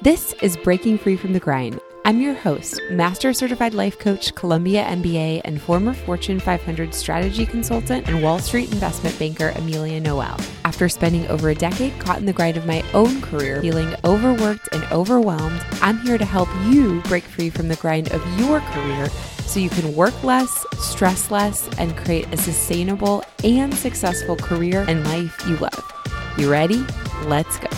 This is Breaking Free from the Grind. I'm your host, Master Certified Life Coach, Columbia MBA, and former Fortune 500 strategy consultant and Wall Street investment banker Amelia Noel. After spending over a decade caught in the grind of my own career, feeling overworked and overwhelmed, I'm here to help you break free from the grind of your career so you can work less, stress less, and create a sustainable and successful career and life you love. You ready? Let's go.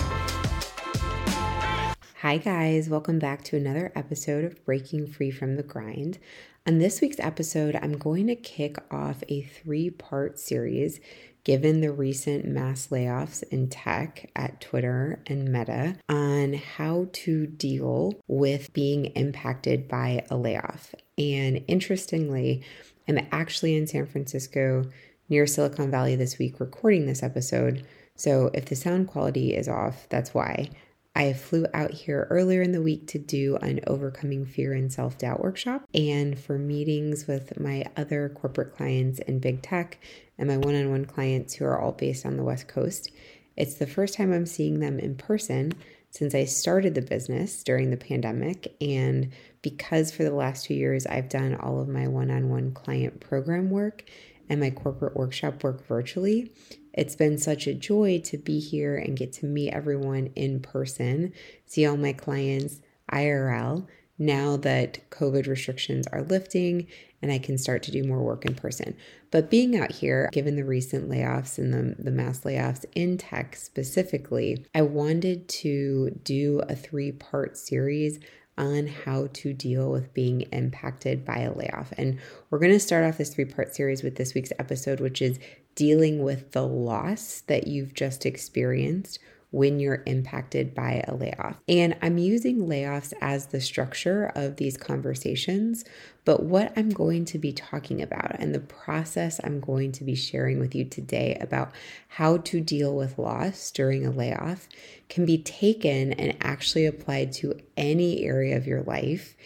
Hi, guys. Welcome back to another episode of Breaking Free from the Grind. On this week's episode, I'm going to kick off a three part series given the recent mass layoffs in tech at Twitter and Meta on how to deal with being impacted by a layoff. And interestingly, I'm actually in San Francisco near Silicon Valley this week recording this episode. So if the sound quality is off, that's why. I flew out here earlier in the week to do an overcoming fear and self doubt workshop and for meetings with my other corporate clients in big tech and my one on one clients who are all based on the West Coast. It's the first time I'm seeing them in person since I started the business during the pandemic. And because for the last two years I've done all of my one on one client program work and my corporate workshop work virtually, it's been such a joy to be here and get to meet everyone in person, see all my clients IRL now that COVID restrictions are lifting and I can start to do more work in person. But being out here, given the recent layoffs and the, the mass layoffs in tech specifically, I wanted to do a three part series on how to deal with being impacted by a layoff. And we're going to start off this three part series with this week's episode, which is dealing with the loss that you've just experienced when you're impacted by a layoff. And I'm using layoffs as the structure of these conversations, but what I'm going to be talking about and the process I'm going to be sharing with you today about how to deal with loss during a layoff can be taken and actually applied to any area of your life,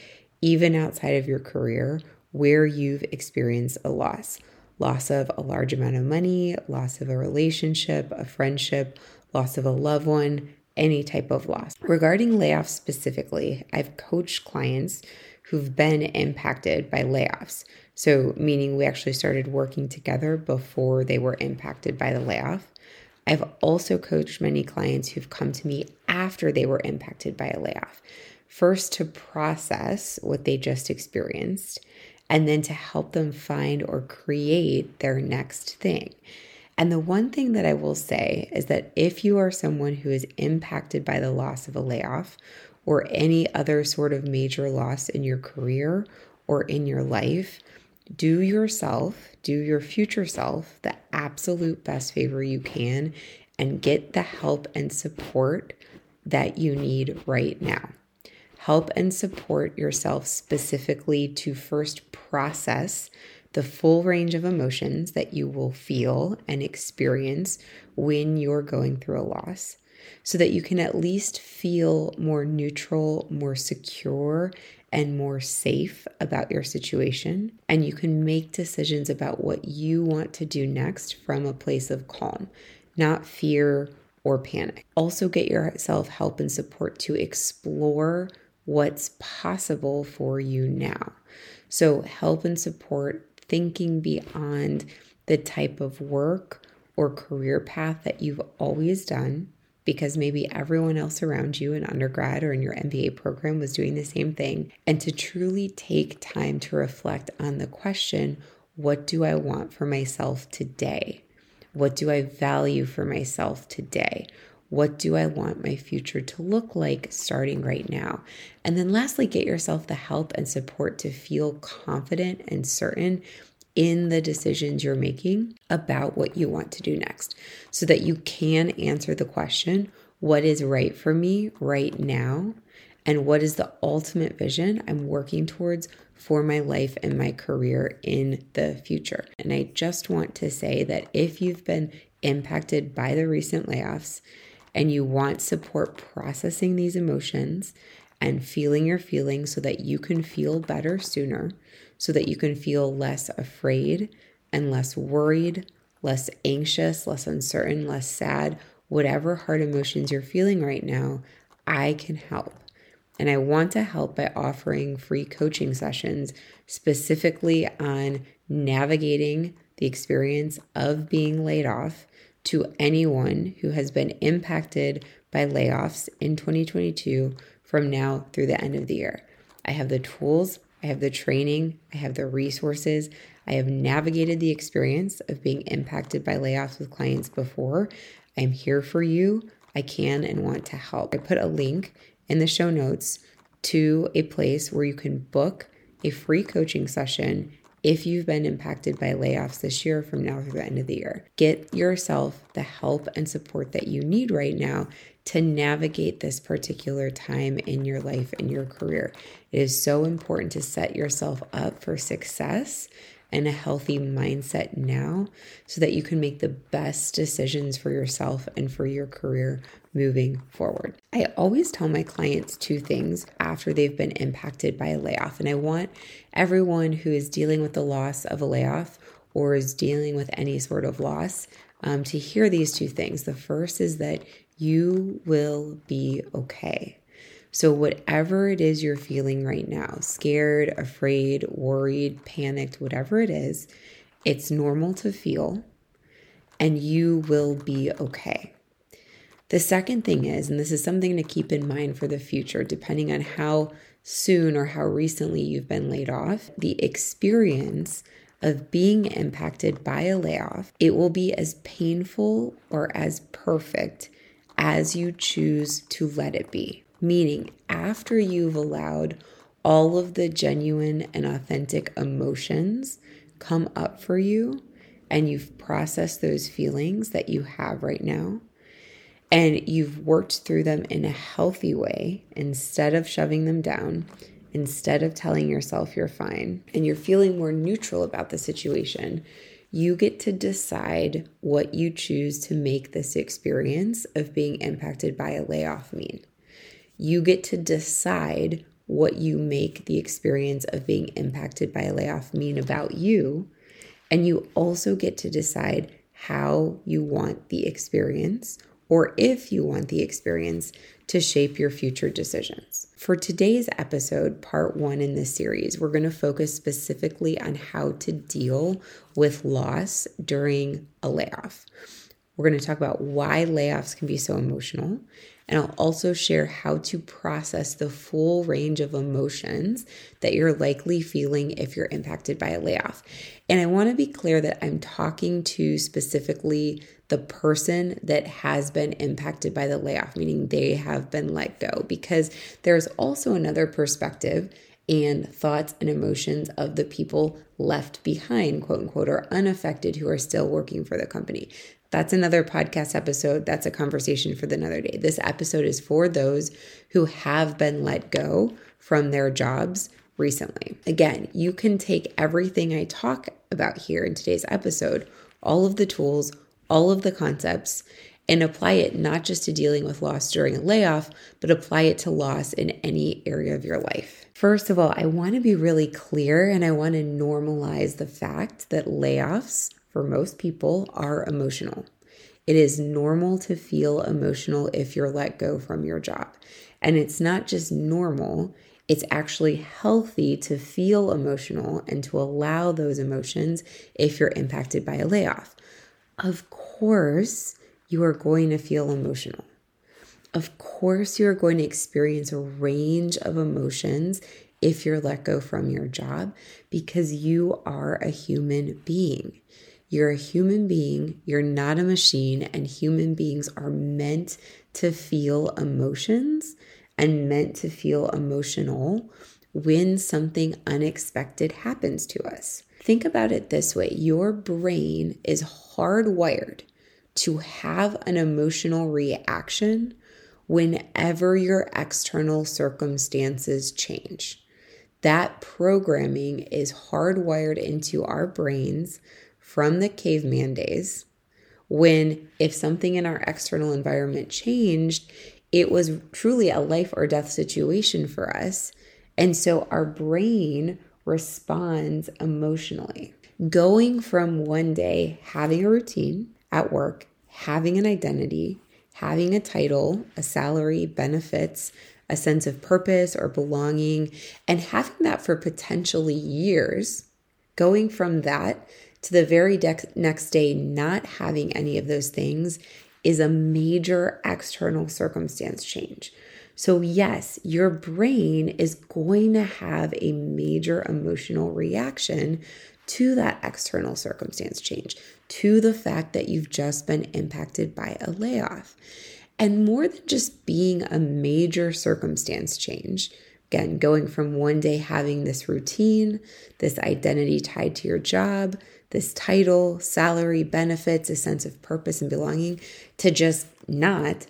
even outside of your career, where you've experienced a loss loss of a large amount of money, loss of a relationship, a friendship, loss of a loved one, any type of loss. Regarding layoffs specifically, I've coached clients who've been impacted by layoffs. So, meaning we actually started working together before they were impacted by the layoff. I've also coached many clients who've come to me after they were impacted by a layoff. First, to process what they just experienced, and then to help them find or create their next thing. And the one thing that I will say is that if you are someone who is impacted by the loss of a layoff or any other sort of major loss in your career or in your life, do yourself, do your future self the absolute best favor you can and get the help and support that you need right now help and support yourself specifically to first process the full range of emotions that you will feel and experience when you're going through a loss so that you can at least feel more neutral, more secure, and more safe about your situation. And you can make decisions about what you want to do next from a place of calm, not fear or panic. Also, get yourself help and support to explore what's possible for you now. So, help and support thinking beyond the type of work or career path that you've always done, because maybe everyone else around you in undergrad or in your MBA program was doing the same thing, and to truly take time to reflect on the question what do I want for myself today? What do I value for myself today? What do I want my future to look like starting right now? And then, lastly, get yourself the help and support to feel confident and certain in the decisions you're making about what you want to do next so that you can answer the question what is right for me right now? And what is the ultimate vision I'm working towards for my life and my career in the future? And I just want to say that if you've been impacted by the recent layoffs, and you want support processing these emotions and feeling your feelings so that you can feel better sooner, so that you can feel less afraid and less worried, less anxious, less uncertain, less sad, whatever hard emotions you're feeling right now, I can help. And I want to help by offering free coaching sessions specifically on navigating the experience of being laid off to anyone who has been impacted by layoffs in 2022 from now through the end of the year. I have the tools, I have the training, I have the resources. I have navigated the experience of being impacted by layoffs with clients before. I'm here for you. I can and want to help. I put a link in the show notes to a place where you can book a free coaching session if you've been impacted by layoffs this year from now through the end of the year. Get yourself the help and support that you need right now to navigate this particular time in your life and your career. It is so important to set yourself up for success and a healthy mindset now so that you can make the best decisions for yourself and for your career moving forward. I always tell my clients two things after they've been impacted by a layoff, and I want everyone who is dealing with the loss of a layoff or is dealing with any sort of loss um, to hear these two things. The first is that you will be okay. So, whatever it is you're feeling right now scared, afraid, worried, panicked, whatever it is it's normal to feel and you will be okay. The second thing is, and this is something to keep in mind for the future, depending on how soon or how recently you've been laid off, the experience of being impacted by a layoff, it will be as painful or as perfect as you choose to let it be. Meaning, after you've allowed all of the genuine and authentic emotions come up for you and you've processed those feelings that you have right now and you've worked through them in a healthy way instead of shoving them down, instead of telling yourself you're fine, and you're feeling more neutral about the situation, you get to decide what you choose to make this experience of being impacted by a layoff mean you get to decide what you make the experience of being impacted by a layoff mean about you. And you also get to decide how you want the experience or if you want the experience to shape your future decisions. For today's episode, part one in this series, we're going to focus specifically on how to deal with loss during a layoff. We're going to talk about why layoffs can be so emotional and I'll also share how to process the full range of emotions that you're likely feeling if you're impacted by a layoff. And I want to be clear that I'm talking to specifically the person that has been impacted by the layoff, meaning they have been let go, because there's also another perspective and thoughts and emotions of the people left behind, quote unquote, or unaffected who are still working for the company. That's another podcast episode. That's a conversation for another day. This episode is for those who have been let go from their jobs recently. Again, you can take everything I talk about here in today's episode, all of the tools, all of the concepts, and apply it not just to dealing with loss during a layoff, but apply it to loss in any area of your life. First of all, I want to be really clear and I want to normalize the fact that layoffs for most people are emotional. It is normal to feel emotional if you're let go from your job. And it's not just normal, it's actually healthy to feel emotional and to allow those emotions if you're impacted by a layoff. Of course, you are going to feel emotional. Of course, you are going to experience a range of emotions if you're let go from your job because you are a human being. You're a human being, you're not a machine, and human beings are meant to feel emotions and meant to feel emotional when something unexpected happens to us. Think about it this way your brain is hardwired to have an emotional reaction whenever your external circumstances change. That programming is hardwired into our brains from the caveman days when if something in our external environment changed, it was truly a life or death situation for us. And so our brain responds emotionally. Going from one day having a routine at work, having an identity, having a title, a salary, benefits, a sense of purpose or belonging, and having that for potentially years, going from that to the very de- next day not having any of those things is a major external circumstance change. So, yes, your brain is going to have a major emotional reaction to that external circumstance change, to the fact that you've just been impacted by a layoff. And more than just being a major circumstance change, again, going from one day having this routine, this identity tied to your job, this title, salary, benefits, a sense of purpose and belonging, to just not,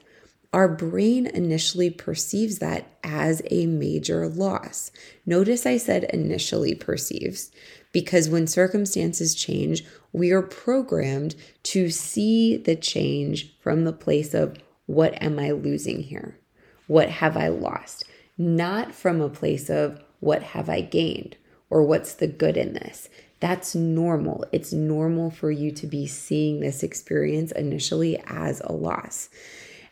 our brain initially perceives that as a major loss. Notice I said initially perceives because when circumstances change, we are programmed to see the change from the place of what am I losing here? What have I lost? Not from a place of what have I gained or what's the good in this. That's normal. It's normal for you to be seeing this experience initially as a loss.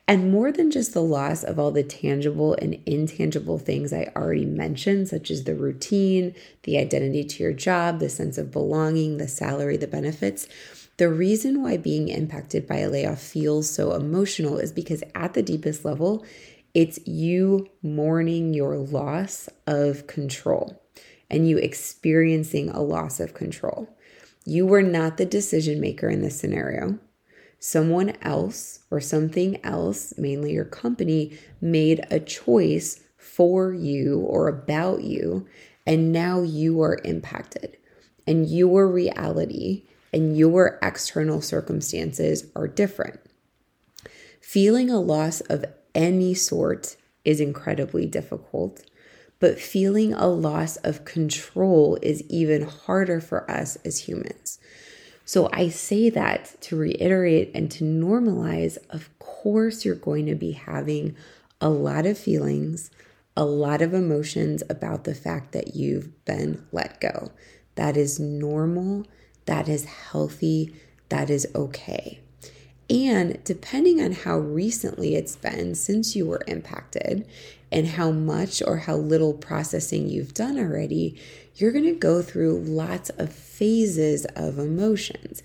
And more than just the loss of all the tangible and intangible things I already mentioned, such as the routine, the identity to your job, the sense of belonging, the salary, the benefits, the reason why being impacted by a layoff feels so emotional is because at the deepest level, it's you mourning your loss of control and you experiencing a loss of control. You were not the decision maker in this scenario someone else or something else, mainly your company, made a choice for you or about you, and now you are impacted. And your reality and your external circumstances are different. Feeling a loss of any sort is incredibly difficult, but feeling a loss of control is even harder for us as humans. So I say that to reiterate and to normalize. Of course, you're going to be having a lot of feelings, a lot of emotions about the fact that you've been let go. That is normal. That is healthy. That is okay. And depending on how recently it's been since you were impacted and how much or how little processing you've done already, you're going to go through lots of phases of emotions.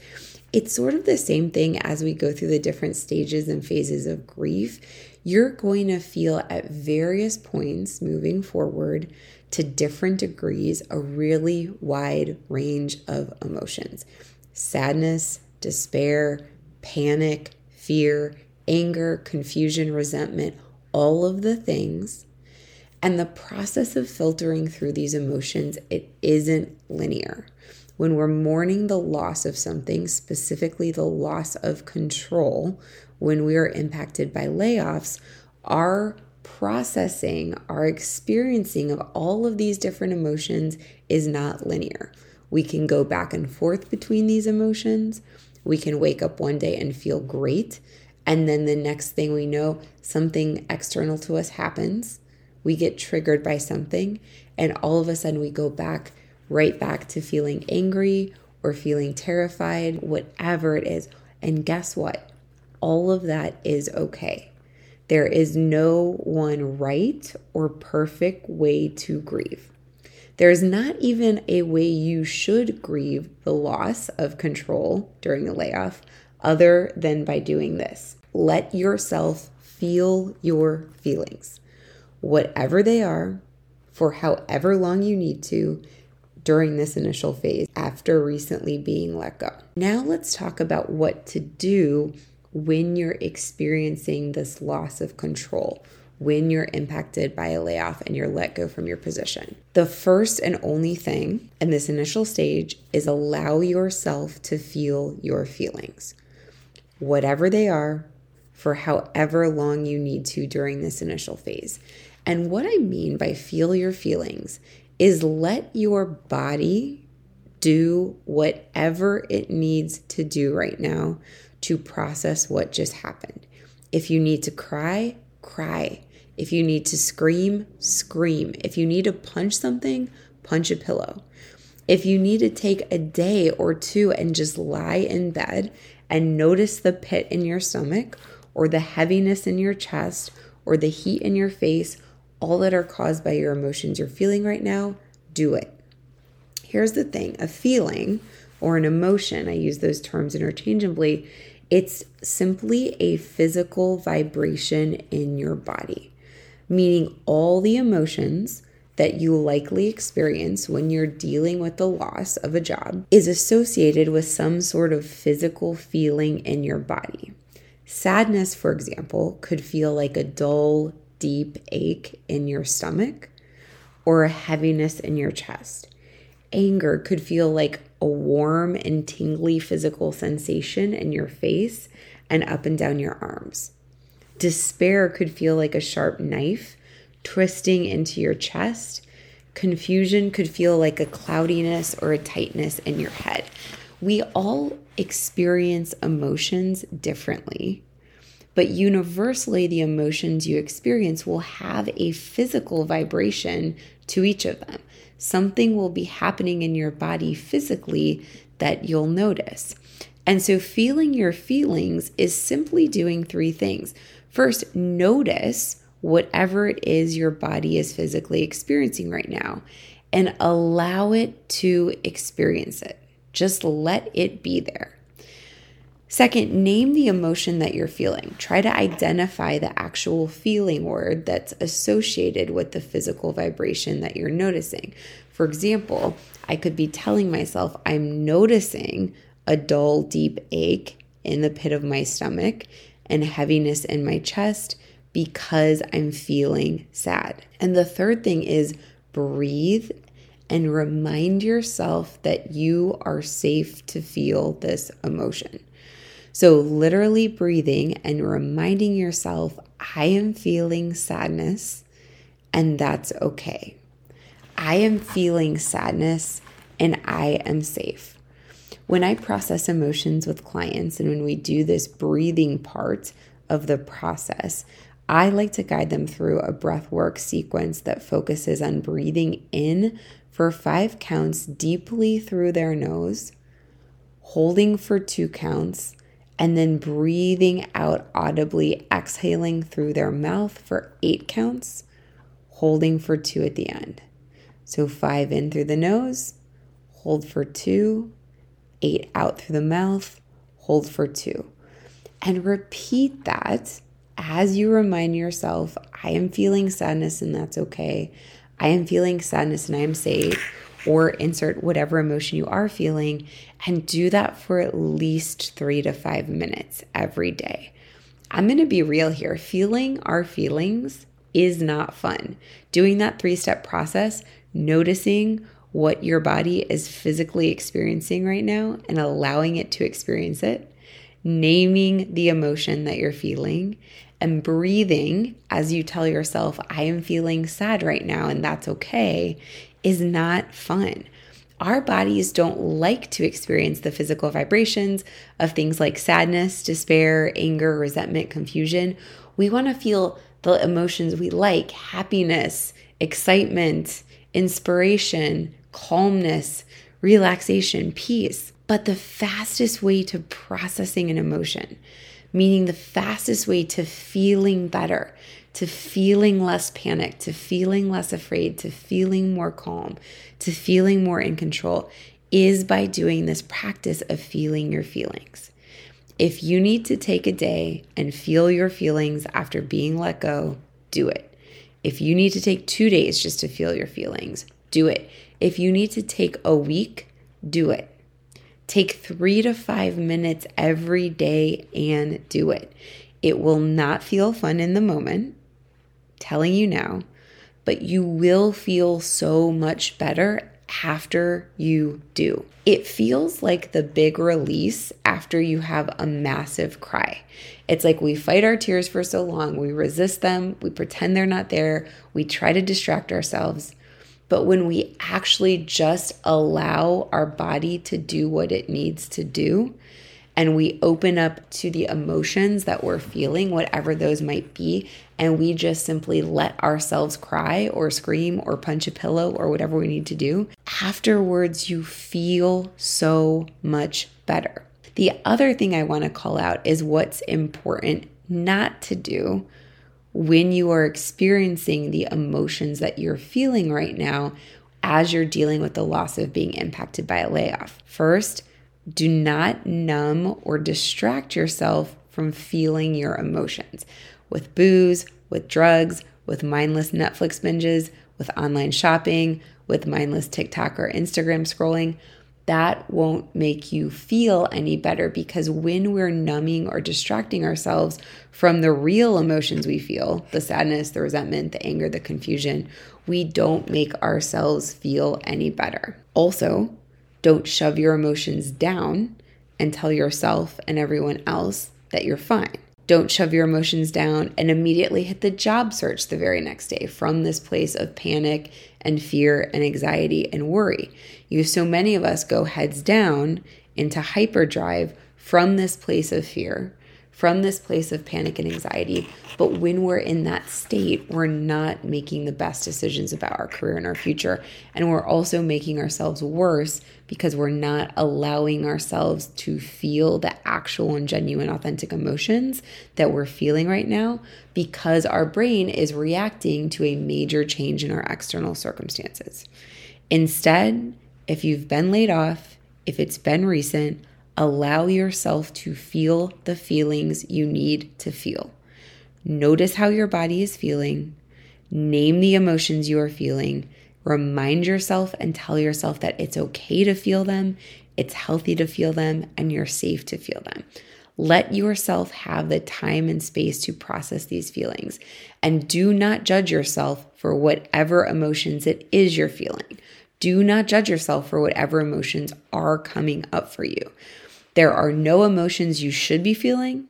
It's sort of the same thing as we go through the different stages and phases of grief. You're going to feel at various points moving forward to different degrees a really wide range of emotions sadness, despair, panic, fear, anger, confusion, resentment, all of the things. And the process of filtering through these emotions, it isn't linear. When we're mourning the loss of something, specifically the loss of control, when we are impacted by layoffs, our processing, our experiencing of all of these different emotions is not linear. We can go back and forth between these emotions. We can wake up one day and feel great. And then the next thing we know, something external to us happens. We get triggered by something. And all of a sudden, we go back, right back to feeling angry or feeling terrified, whatever it is. And guess what? All of that is okay. There is no one right or perfect way to grieve. There's not even a way you should grieve the loss of control during the layoff other than by doing this. Let yourself feel your feelings, whatever they are, for however long you need to during this initial phase after recently being let go. Now, let's talk about what to do when you're experiencing this loss of control when you're impacted by a layoff and you're let go from your position. The first and only thing in this initial stage is allow yourself to feel your feelings, whatever they are, for however long you need to during this initial phase. And what I mean by feel your feelings is let your body do whatever it needs to do right now to process what just happened. If you need to cry, cry. If you need to scream, scream. If you need to punch something, punch a pillow. If you need to take a day or two and just lie in bed and notice the pit in your stomach or the heaviness in your chest or the heat in your face, all that are caused by your emotions you're feeling right now, do it. Here's the thing a feeling or an emotion, I use those terms interchangeably, it's simply a physical vibration in your body, meaning all the emotions that you likely experience when you're dealing with the loss of a job is associated with some sort of physical feeling in your body. Sadness, for example, could feel like a dull, deep ache in your stomach or a heaviness in your chest. Anger could feel like a warm and tingly physical sensation in your face and up and down your arms. Despair could feel like a sharp knife twisting into your chest. Confusion could feel like a cloudiness or a tightness in your head. We all experience emotions differently, but universally, the emotions you experience will have a physical vibration to each of them. Something will be happening in your body physically that you'll notice. And so, feeling your feelings is simply doing three things. First, notice whatever it is your body is physically experiencing right now and allow it to experience it. Just let it be there. Second, name the emotion that you're feeling. Try to identify the actual feeling word that's associated with the physical vibration that you're noticing. For example, I could be telling myself, I'm noticing a dull, deep ache in the pit of my stomach and heaviness in my chest because I'm feeling sad. And the third thing is breathe and remind yourself that you are safe to feel this emotion. So, literally breathing and reminding yourself, I am feeling sadness and that's okay. I am feeling sadness and I am safe. When I process emotions with clients and when we do this breathing part of the process, I like to guide them through a breath work sequence that focuses on breathing in for five counts deeply through their nose, holding for two counts, and then breathing out audibly, exhaling through their mouth for eight counts, holding for two at the end. So five in through the nose, hold for two, eight out through the mouth, hold for two. And repeat that as you remind yourself, I am feeling sadness and that's okay. I am feeling sadness and I am safe, or insert whatever emotion you are feeling, and do that for at least three to five minutes every day. I'm gonna be real here. Feeling our feelings is not fun. Doing that three step process, noticing what your body is physically experiencing right now and allowing it to experience it, naming the emotion that you're feeling, and breathing as you tell yourself, I am feeling sad right now and that's okay, is not fun. Our bodies don't like to experience the physical vibrations of things like sadness, despair, anger, resentment, confusion. We want to feel the emotions we like happiness, excitement, inspiration, calmness, relaxation, peace. But the fastest way to processing an emotion, meaning the fastest way to feeling better, to feeling less panicked, to feeling less afraid, to feeling more calm, to feeling more in control is by doing this practice of feeling your feelings. If you need to take a day and feel your feelings after being let go, do it. If you need to take two days just to feel your feelings, do it. If you need to take a week, do it. Take three to five minutes every day and do it. It will not feel fun in the moment, telling you now, but you will feel so much better after you do. It feels like the big release after you have a massive cry. It's like we fight our tears for so long, we resist them, we pretend they're not there, we try to distract ourselves. But when we actually just allow our body to do what it needs to do, and we open up to the emotions that we're feeling, whatever those might be, and we just simply let ourselves cry or scream or punch a pillow or whatever we need to do, afterwards you feel so much better. The other thing I want to call out is what's important not to do when you are experiencing the emotions that you're feeling right now as you're dealing with the loss of being impacted by a layoff. First, do not numb or distract yourself from feeling your emotions with booze, with drugs, with mindless Netflix binges, with online shopping, with mindless TikTok or Instagram scrolling that won't make you feel any better because when we're numbing or distracting ourselves from the real emotions we feel the sadness, the resentment, the anger, the confusion we don't make ourselves feel any better. Also, don't shove your emotions down and tell yourself and everyone else that you're fine. Don't shove your emotions down and immediately hit the job search the very next day from this place of panic and fear and anxiety and worry. You so many of us go heads down into hyperdrive from this place of fear, from this place of panic and anxiety. But when we're in that state, we're not making the best decisions about our career and our future. And we're also making ourselves worse because we're not allowing ourselves to feel the actual and genuine, authentic emotions that we're feeling right now because our brain is reacting to a major change in our external circumstances. Instead, if you've been laid off, if it's been recent, allow yourself to feel the feelings you need to feel. Notice how your body is feeling. Name the emotions you are feeling. Remind yourself and tell yourself that it's okay to feel them, it's healthy to feel them, and you're safe to feel them. Let yourself have the time and space to process these feelings. And do not judge yourself for whatever emotions it is you're feeling. Do not judge yourself for whatever emotions are coming up for you. There are no emotions you should be feeling.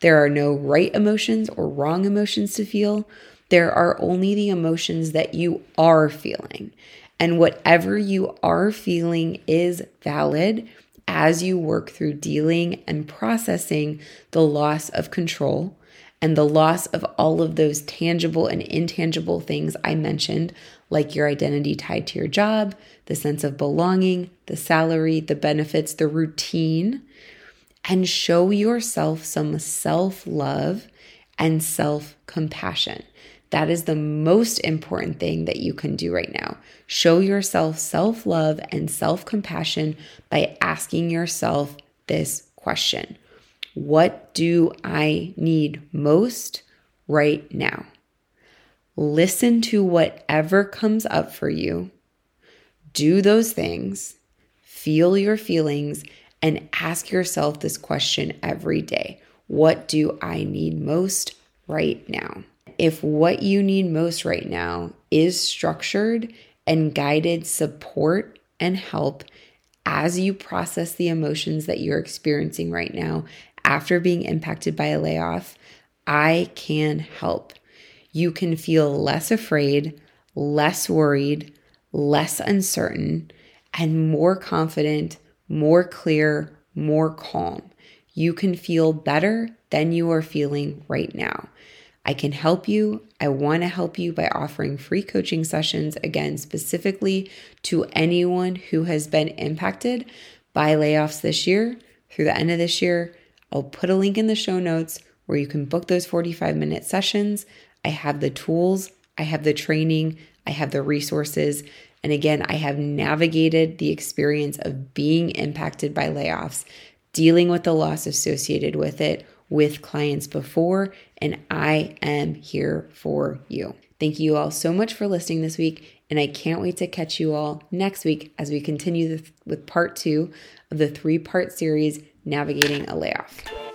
There are no right emotions or wrong emotions to feel. There are only the emotions that you are feeling. And whatever you are feeling is valid as you work through dealing and processing the loss of control and the loss of all of those tangible and intangible things I mentioned, like your identity tied to your job, the sense of belonging, the salary, the benefits, the routine, and show yourself some self love and self compassion. That is the most important thing that you can do right now. Show yourself self love and self compassion by asking yourself this question What do I need most right now? Listen to whatever comes up for you. Do those things, feel your feelings, and ask yourself this question every day What do I need most right now? if what you need most right now is structured and guided support and help as you process the emotions that you're experiencing right now after being impacted by a layoff, I can help. You can feel less afraid, less worried, less uncertain, and more confident, more clear, more calm. You can feel better than you are feeling right now. I can help you. I want to help you by offering free coaching sessions, again, specifically to anyone who has been impacted by layoffs this year through the end of this year. I'll put a link in the show notes where you can book those 45 minute sessions. I have the tools, I have the training, I have the resources. And again, I have navigated the experience of being impacted by layoffs, dealing with the loss associated with it with clients before, and I am here for you. Thank you all so much for listening this week, and I can't wait to catch you all next week as we continue with part two of the three part series, Navigating a Layoff.